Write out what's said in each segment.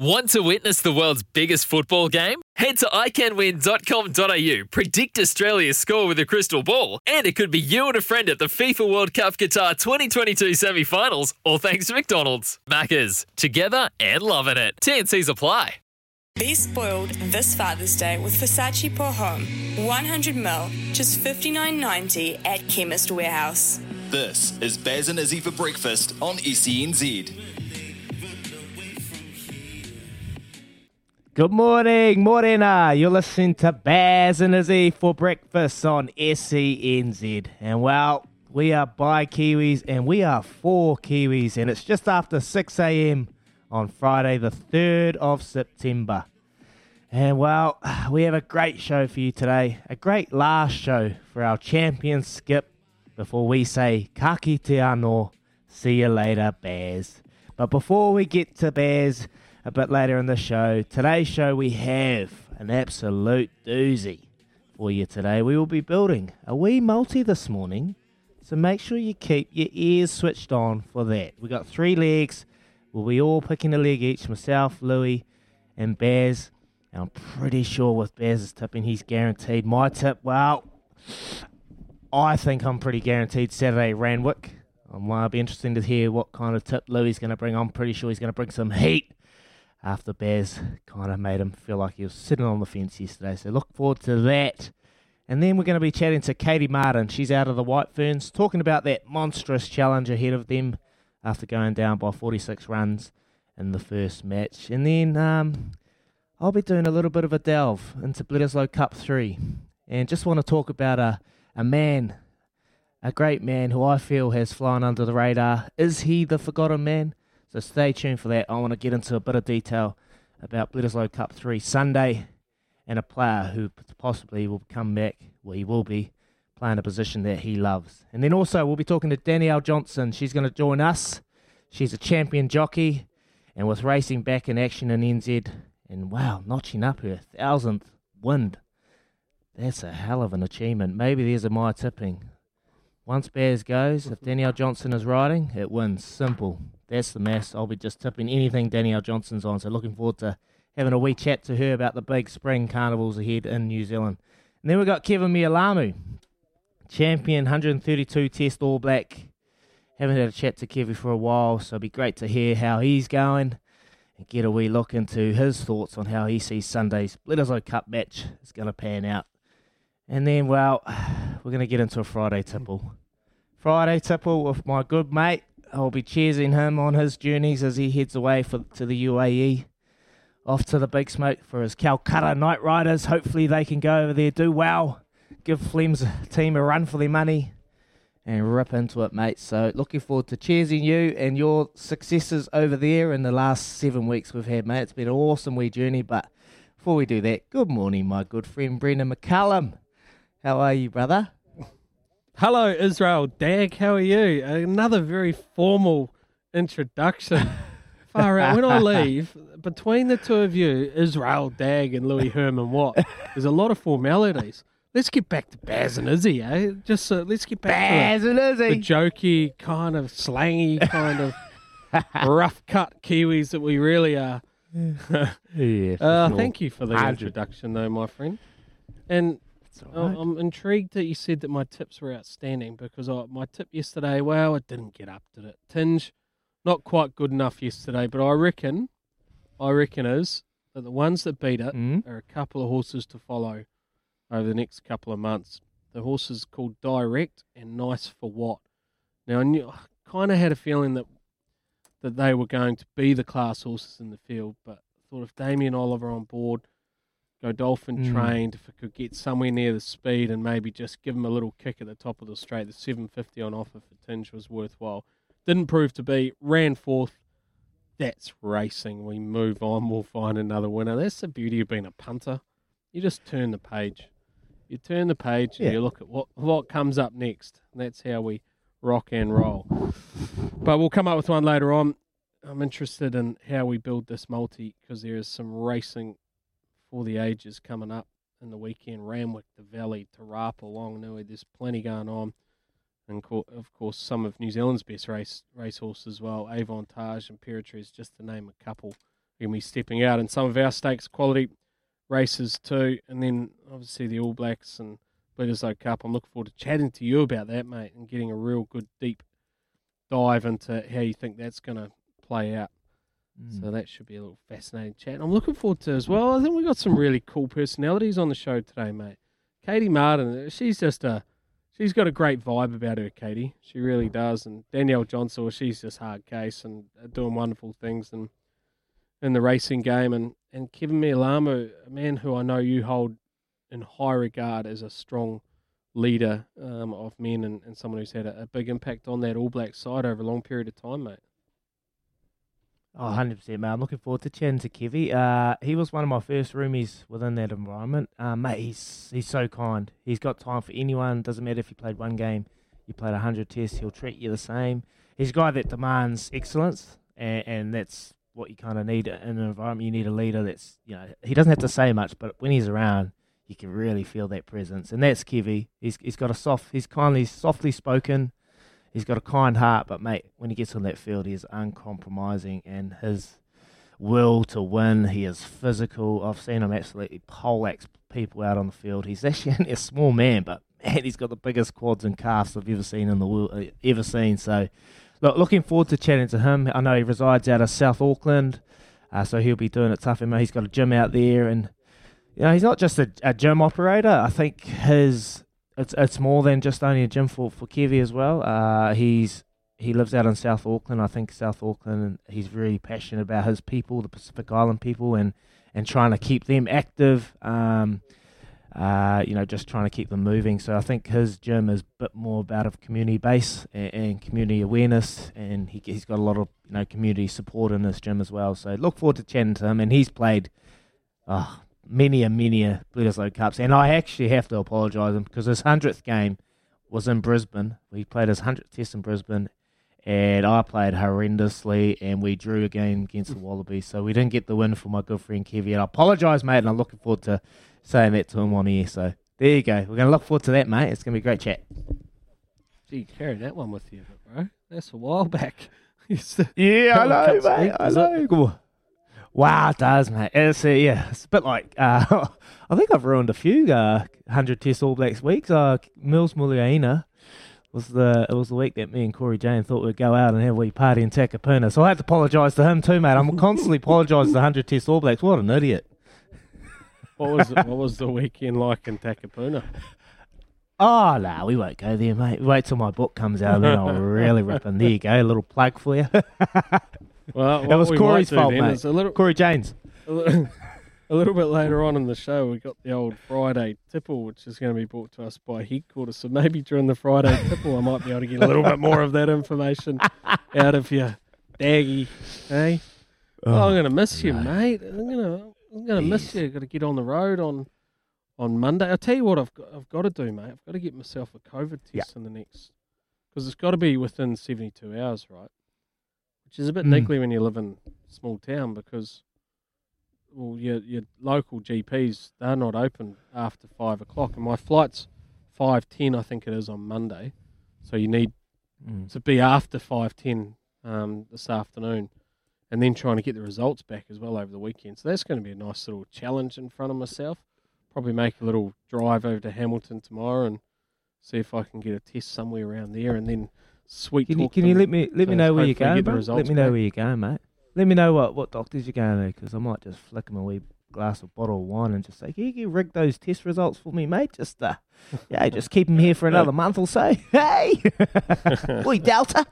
Want to witness the world's biggest football game? Head to iCanWin.com.au, predict Australia's score with a crystal ball, and it could be you and a friend at the FIFA World Cup Qatar 2022 semi finals, all thanks to McDonald's. Maccas, together and loving it. TNC's apply. Be spoiled this Father's Day with Versace Pour Homme. 100ml, just $59.90 at Chemist Warehouse. This is Baz and Izzy for breakfast on E SENZ. Good morning, Morena. You're listening to Baz and Izzy for breakfast on SENZ. And well, we are by Kiwis and we are for Kiwis, and it's just after 6 a.m. on Friday, the 3rd of September. And well, we have a great show for you today, a great last show for our champion skip before we say Ka kite anō, see you later, Baz. But before we get to Baz, a bit later in the show. Today's show, we have an absolute doozy for you today. We will be building a wee multi this morning, so make sure you keep your ears switched on for that. We've got three legs. We'll be all picking a leg each myself, Louis, and Baz. And I'm pretty sure with Baz's tipping, he's guaranteed. My tip, well, I think I'm pretty guaranteed Saturday Randwick. Um, well, it'll be interesting to hear what kind of tip Louis going to bring. I'm pretty sure he's going to bring some heat after Bears kind of made him feel like he was sitting on the fence yesterday. So look forward to that. And then we're going to be chatting to Katie Martin. She's out of the White Ferns, talking about that monstrous challenge ahead of them after going down by 46 runs in the first match. And then um, I'll be doing a little bit of a delve into Bledisloe Cup 3. And just want to talk about a, a man, a great man who I feel has flown under the radar. Is he the forgotten man? So stay tuned for that. I want to get into a bit of detail about Bledisloe Cup 3 Sunday and a player who possibly will come back, well, he will be playing a position that he loves. And then also, we'll be talking to Danielle Johnson. She's going to join us. She's a champion jockey, and with racing back in action in NZ, and wow, notching up her thousandth win. That's a hell of an achievement. Maybe there's a my tipping. Once Bears goes, if Danielle Johnson is riding, it wins. Simple. That's the mess. I'll be just tipping anything Danielle Johnson's on. So looking forward to having a wee chat to her about the big spring carnivals ahead in New Zealand. And then we've got Keven Mealamu, champion 132 Test All Black. Haven't had a chat to Kevin for a while, so it'd be great to hear how he's going and get a wee look into his thoughts on how he sees Sunday's Bledisloe Cup match is going to pan out. And then, well, we're going to get into a Friday tipple. Friday tipple with my good mate. I'll be cheering him on his journeys as he heads away for, to the UAE. Off to the big smoke for his Calcutta Night Riders. Hopefully they can go over there, do well, give Flem's team a run for their money, and rip into it, mate. So looking forward to cheering you and your successes over there in the last seven weeks we've had, mate. It's been an awesome wee journey, but before we do that, good morning, my good friend Brendon McCullum. How are you, brother? Hello, Israel Dagg. How are you? Another very formal introduction. Far out. When I leave, between the two of you, Israel Dagg and Louis Herman Watt, there's a lot of formalities. Let's get back to Baz and Izzy, eh? Just uh, let's get back Baz to and Izzy. the jokey, kind of slangy, kind of rough cut Kiwis that we really are. yeah. for Uh, sure. Thank you for the 100. introduction, though, my friend. And All right. I'm intrigued that you said that my tips were outstanding because I, my tip yesterday, well, it didn't get up, did it? Tinge, not quite good enough yesterday, but I reckon, I reckon is that the ones that beat it Mm. are a couple of horses to follow over the next couple of months. The horses called Direct and Nice for What. Now, I, knew, I kind of had a feeling that that they were going to be the class horses in the field, but thought if Damien Oliver on board, Godolphin Mm. trained, if it could get somewhere near the speed and maybe just give him a little kick at the top of the straight, the 750 on offer for Tinge was worthwhile. Didn't prove to be, ran fourth. That's racing. We move on, we'll find another winner. That's the beauty of being a punter. You just turn the page. You turn the page Yeah. and you look at what, what comes up next. And that's how we rock and roll. But we'll come up with one later on. I'm interested in how we build this multi because there is some racing for the ages coming up in the weekend. Randwick, the Valley, Te Rapa, Longanui. There's plenty going on. And of course, some of New Zealand's best race racehorses as well. Avantage and Peritries, just to name a couple, are going to be stepping out. And some of our stakes quality races too. And then obviously the All Blacks and Bledisloe Cup. I'm looking forward to chatting to you about that, mate, and getting a real good deep dive into how you think that's going to play out. Mm. So that should be a little fascinating chat. I'm looking forward to as well. I think we've got some really cool personalities on the show today, mate. Katie Martin, she's just a, she's got a great vibe about her, Katie. She really does. And Danielle Johnson, she's just hard case and uh, doing wonderful things and in the racing game. And, and Keven Mealamu, a man who I know you hold in high regard as a strong leader um, of men and, and someone who's had a, a big impact on that All Black side over a long period of time, mate. Oh, 100%, mate. I'm looking forward to chatting to Kevy. Uh, he was one of my first roomies within that environment. Uh, mate, he's he's so kind. He's got time for anyone. Doesn't matter if you played one game, you played 100 tests, he'll treat you the same. He's a guy that demands excellence, and, and that's what you kind of need in an environment. You need a leader that's, you know, he doesn't have to say much, but when he's around, you can really feel that presence. And that's Kevy. He's, he's got a soft, he's kindly, softly spoken. He's got a kind heart, but mate, when he gets on that field, he is uncompromising, and his will to win. He is physical. I've seen him absolutely poleaxe people out on the field. He's actually only a small man, but man, he's got the biggest quads and calves I've ever seen in the world, uh, ever seen. So, look, looking forward to chatting to him. I know he resides out of South Auckland, uh, so he'll be doing it tough. He's got a gym out there, and you know, he's not just a, a gym operator. I think his it's it's more than just only a gym for for Kevy as well. Uh, he's he lives out in South Auckland. I think South Auckland, and he's really passionate about his people, the Pacific Island people, and and trying to keep them active. Um, uh, you know, just trying to keep them moving. So I think his gym is a bit more about a community base and, and community awareness, and he, he's got a lot of you know community support in his gym as well. So look forward to chatting to him, and he's played. Oh, many a many a Bledisloe Cups, and I actually have to apologise him because his hundredth game was in Brisbane. We played his hundredth test in Brisbane, and I played horrendously, and we drew again against the Wallabies, so we didn't get the win for my good friend Kevy. And I apologise, mate, and I'm looking forward to saying that to him on here. So there you go. We're going to look forward to that, mate. It's going to be a great chat. Gee, carry that one with you, bro. That's a while back. Yeah, I know, mate. I know. Wow, it does, mate. It's, uh, yeah, it's a bit like uh, I think I've ruined a few uh, hundred Test All Blacks weeks. Uh, Mils Muliaina was the it was the week that me and Cory Jane thought we'd go out and have a wee party in Takapuna. So I had to apologise to him too, mate. I'm constantly apologising to hundred Test All Blacks. What an idiot! What was it, what was the weekend like in Takapuna? Oh no, we won't go there, mate. Wait till my book comes out, and then I'll really rip in. There you go, a little plug for you. Well, that was we Cory's fault, mate. A little, Cory Janes. a little, a little bit later on in the show, we got the old Friday tipple, which is going to be brought to us by Headquarters. So maybe during the Friday tipple, I might be able to get a little bit more of that information out of you, Daggy. Hey, oh, I'm going to miss you, mate. I'm going to, I'm going to miss you. Got to get on the road on, on Monday. I'll tell you what I've got, I've got to do, mate. I've got to get myself a COVID test Yeah. in the next, because it's got to be within 72 hours, right? Which is a bit Mm. niggly when you live in a small town because well, your your local GPs they're not open after five o'clock, and my flight's five ten, I think it is on Monday. So you need Mm. to be after five ten um, this afternoon, and then trying to get the results back as well over the weekend. So that's going to be a nice little challenge in front of myself. Probably make a little drive over to Hamilton tomorrow and see if I can get a test somewhere around there, and then sweet Can you, can you let me let to me know where you're going, get results Let me know back. where you're going, mate. Let me know what, what doctors you're going to, because I might just flick him a wee glass of bottle of wine and just say, "Can you rig those test results for me, mate? Just uh, yeah, just keep him here for another month or so. Hey, oi Delta.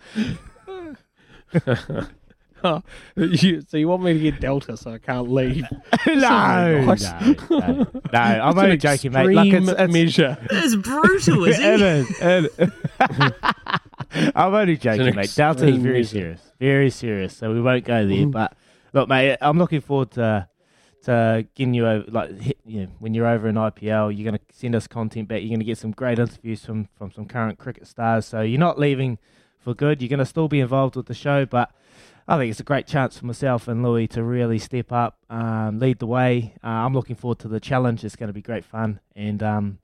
Oh, you, so you want me to get Delta so I can't leave? no, no, nice. no, no. I'm It's only an joking, mate. Like it's, extreme it's measure. It's brutal, is it it? is. it- I'm only joking, mate. Delta is very serious, very serious. So we won't go there. Mm. But look, mate, I'm looking forward to to getting you over. Like, you know, when you're over in IPL, you're going to send us content back. You're going to get some great interviews from from some current cricket stars. So you're not leaving for good. You're going to still be involved with the show, but. I think it's a great chance for myself and Louis to really step up, um, lead the way. Uh, I'm looking forward to the challenge. It's going to be great fun. And um,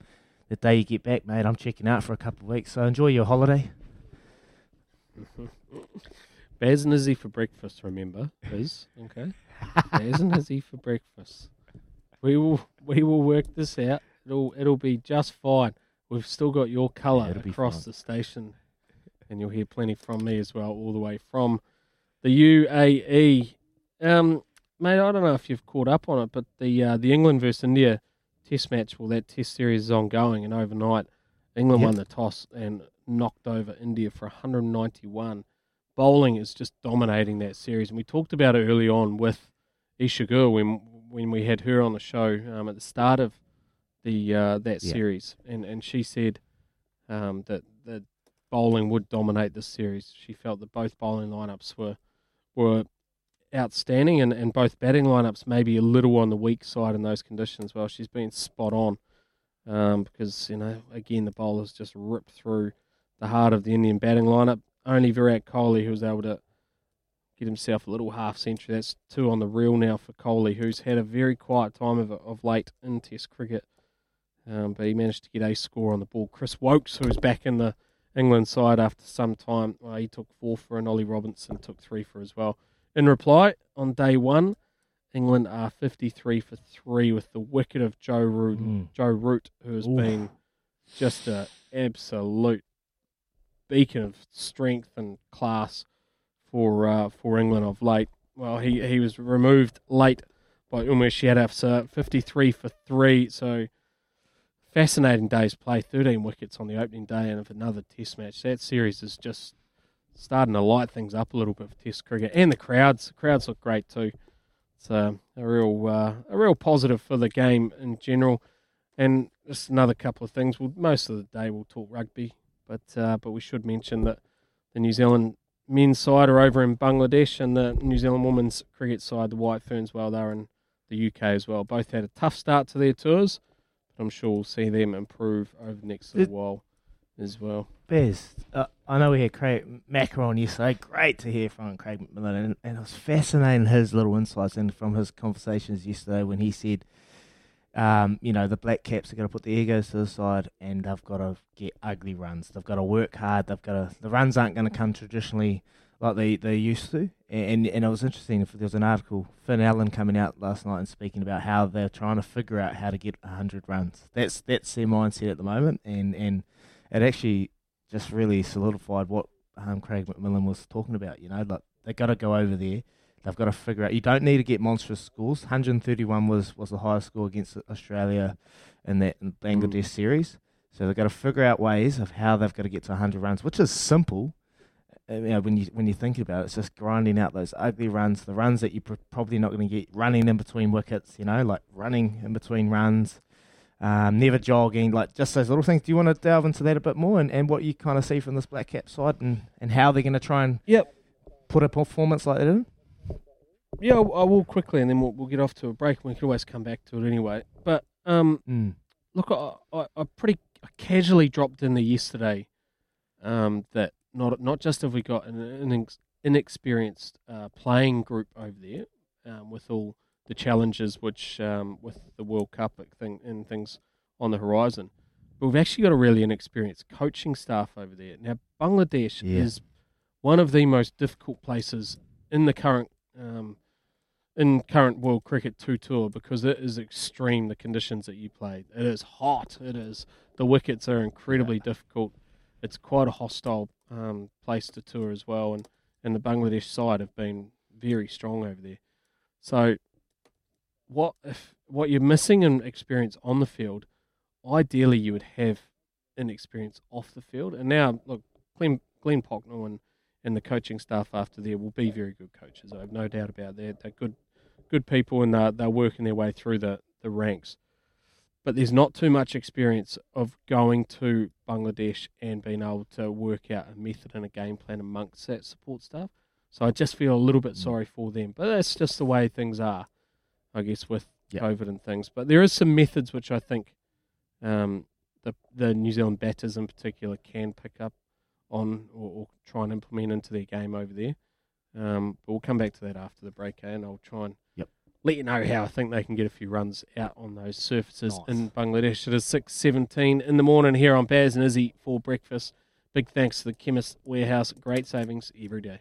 the day you get back, mate, I'm checking out for a couple of weeks. So enjoy your holiday. Baz and Izzy for breakfast, remember? Is okay. Baz and Izzy for breakfast. We will we will work this out. It'll it'll be just fine. We've still got your colour it'll be across fine. the station. And you'll hear plenty from me as well, all the way from the UAE. Um, mate, I don't know if you've caught up on it, but the uh, the England versus India test match, well that test series is ongoing and overnight England Yep. won the toss and knocked over India for 191 bowling is just dominating that series. And we talked about it early on with Isa Guha when when we had her on the show um, at the start of the uh, that Yeah. series, and and she said um, that that bowling would dominate this series. She felt that both bowling lineups were were outstanding, and, and both batting lineups maybe a little on the weak side in those conditions. Well, she's been spot on um, because you know again the bowlers just ripped through the heart of the Indian batting lineup. Only Virat Kohli who was able to get himself a little half century. That's two on the reel now for Kohli, who's had a very quiet time of, of late in Test cricket. Um, but he managed to get a score on the ball. Chris Woakes, who's back in the England side after some time, well, he took four for, and Ollie Robinson took three for as well. In reply, on day one, England are 53 for three with the wicket of Joe Root, Mm. Joe Root, who has Oof. been just an absolute beacon of strength and class for uh, for England of late. Well, he, he was removed late by Umesh Yadav, so 53 for three. So fascinating day's play. 13 wickets on the opening day and of another Test match. That series is just starting to light things up a little bit for Test cricket, and the crowds. The crowds look great too. It's a, a real uh, a real positive for the game in general. And just another couple of things. Well, most of the day we'll talk rugby, but uh, but we should mention that the New Zealand men's side are over in Bangladesh, and the New Zealand women's cricket side, the White Ferns, well, they're in the UK as well. Both had a tough start to their tours, but I'm sure we'll see them improve over the next little while as well. Bez, uh, I know we had Craig Macker on yesterday. Great to hear from Craig McMillan, and, and it was fascinating his little insights and from his conversations yesterday when he said, um, you know, the Black Caps are going to put the egos to the side and they've got to get ugly runs. They've got to work hard. They've got to. The runs aren't going to come traditionally like they, they used to. And and it was interesting. There was an article, Finn Allen coming out last night and speaking about how they're trying to figure out how to get hundred runs. That's that's their mindset at the moment, and and it actually just really solidified what um, Craig McMillan was talking about. You know, like they got to go over there. They've got to figure out. You don't need to get monstrous scores. 131 was was the highest score against Australia in that Bangladesh series. So they've got to figure out ways of how they've got to get to 100 runs, which is simple. Uh, You know, when you when you think about it, it's just grinding out those ugly runs, the runs that you're pr- probably not going to get running in between wickets. You know, like running in between runs, um, never jogging, like just those little things. Do you want to delve into that a bit more and, and what you kind of see from this Black Cap side and, and how they're going to try and Yep. put a performance like that in? Yeah, I I will quickly, and then we'll, we'll get off to a break. and We can always come back to it anyway. But um, Mm. look, I, I, I pretty casually dropped in there yesterday um, that not not just have we got an, an ex- inexperienced uh, playing group over there um, with all the challenges which um, with the World Cup thing and things on the horizon, but we've actually got a really inexperienced coaching staff over there. Now Bangladesh Yeah. is one of the most difficult places in the current um, in current World Cricket Two Tour because it is extreme the conditions that you play. It is hot. It is the wickets are incredibly difficult. It's quite a hostile um, place to tour as well, and and the Bangladesh side have been very strong over there. So, what if what you're missing in experience on the field? Ideally, you would have an experience off the field. And now, look, Glenn, Glenn Pocknall and, and the coaching staff after there will be very good coaches. I have no doubt about that. They're good, good people, and they're, they're working their way through the, the ranks. But there's not too much experience of going to Bangladesh and being able to work out a method and a game plan amongst that support staff. So I just feel a little bit sorry for them. But that's just the way things are, I guess, with Yep. COVID and things. But there is some methods which I think um, the the New Zealand batters in particular can pick up on or, or try and implement into their game over there. Um, but we'll come back to that after the break, eh, and I'll try and Yep. let you know how I think they can get a few runs out on those surfaces Nice. in Bangladesh. It is six seventeen in the morning here on Baz and Izzy for breakfast. Big thanks to the Chemist Warehouse. Great savings every day.